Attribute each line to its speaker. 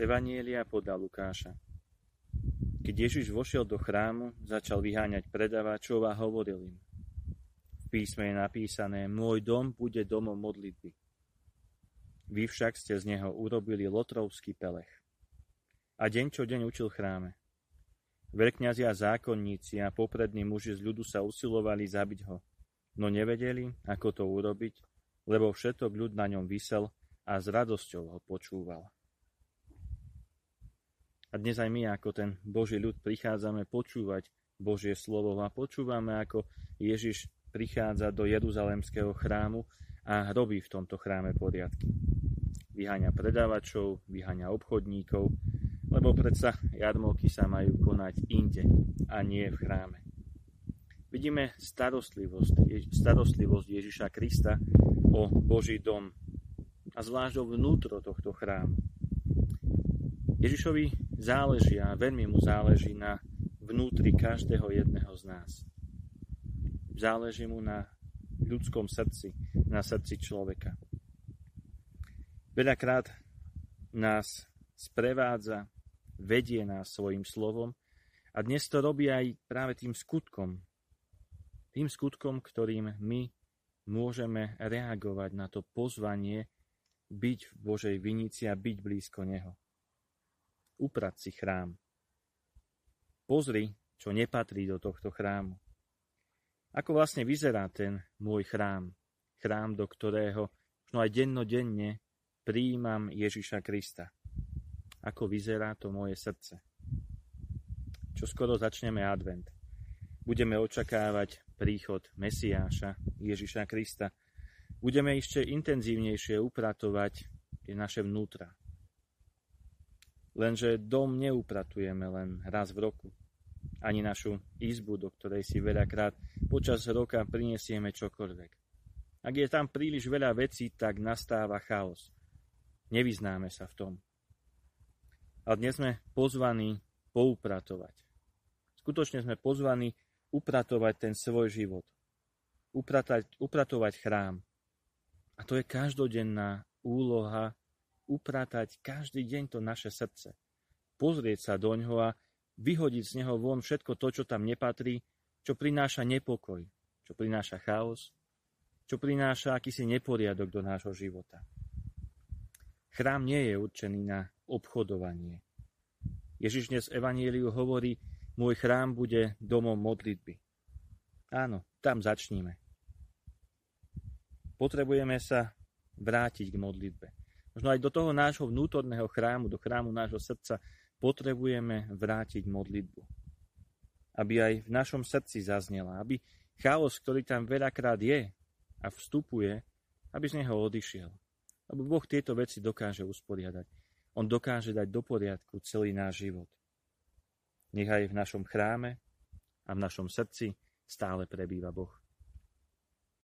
Speaker 1: Evanielia podľa Lukáša. Keď Ježiš vošiel do chrámu, začal vyháňať predávačov a hovoril im. V písme je napísané, môj dom bude domom modlitby. Vy však ste z neho urobili lotrovský pelech. A deň čo deň učil chráme. Veľkňazi a zákonníci a poprední muži z ľudu sa usilovali zabiť ho, no nevedeli, ako to urobiť, lebo všetok ľud na ňom vysel a s radosťou ho počúval. A dnes aj my ako ten Boží ľud prichádzame počúvať Božie slovo a počúvame, ako Ježiš prichádza do Jeruzalemského chrámu a robí v tomto chráme poriadky. Vyháňa predávačov, vyháňa obchodníkov, lebo predsa jarmoky sa majú konať inde a nie v chráme. Vidíme starostlivosť, starostlivosť Ježiša Krista o Boží dom a zvlášť o vnútro tohto chrámu. Ježišovi záleží a veľmi mu záleží na vnútri každého jedného z nás. Záleží mu na ľudskom srdci, na srdci človeka. Veľakrát nás sprevádza, vedie nás svojim slovom a dnes to robí aj práve tým skutkom. Tým skutkom, ktorým my môžeme reagovať na to pozvanie byť v Božej vinici a byť blízko Neho uprať si chrám. Pozri, čo nepatrí do tohto chrámu. Ako vlastne vyzerá ten môj chrám, chrám, do ktorého no aj dennodenne prijímam Ježiša Krista. Ako vyzerá to moje srdce. Čo skoro začneme advent. Budeme očakávať príchod Mesiáša, Ježiša Krista. Budeme ešte intenzívnejšie upratovať naše vnútra, Lenže dom neupratujeme len raz v roku. Ani našu izbu, do ktorej si veľakrát počas roka prinesieme čokoľvek. Ak je tam príliš veľa vecí, tak nastáva chaos. Nevyznáme sa v tom. Ale dnes sme pozvaní poupratovať. Skutočne sme pozvaní upratovať ten svoj život. Upratať, upratovať chrám. A to je každodenná úloha upratať každý deň to naše srdce. Pozrieť sa do ňoho a vyhodiť z neho von všetko to, čo tam nepatrí, čo prináša nepokoj, čo prináša chaos, čo prináša akýsi neporiadok do nášho života. Chrám nie je určený na obchodovanie. Ježiš dnes v Evangeliu hovorí, môj chrám bude domom modlitby. Áno, tam začníme. Potrebujeme sa vrátiť k modlitbe. Možno aj do toho nášho vnútorného chrámu, do chrámu nášho srdca potrebujeme vrátiť modlitbu. Aby aj v našom srdci zaznela, aby chaos, ktorý tam veľakrát je a vstupuje, aby z neho odišiel. Lebo Boh tieto veci dokáže usporiadať. On dokáže dať do poriadku celý náš život. Nechaj v našom chráme a v našom srdci stále prebýva Boh.